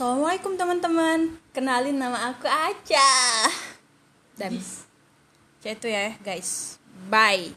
Assalamualaikum teman-teman. Kenalin nama aku Aca. Dan ya itu ya guys. Bye.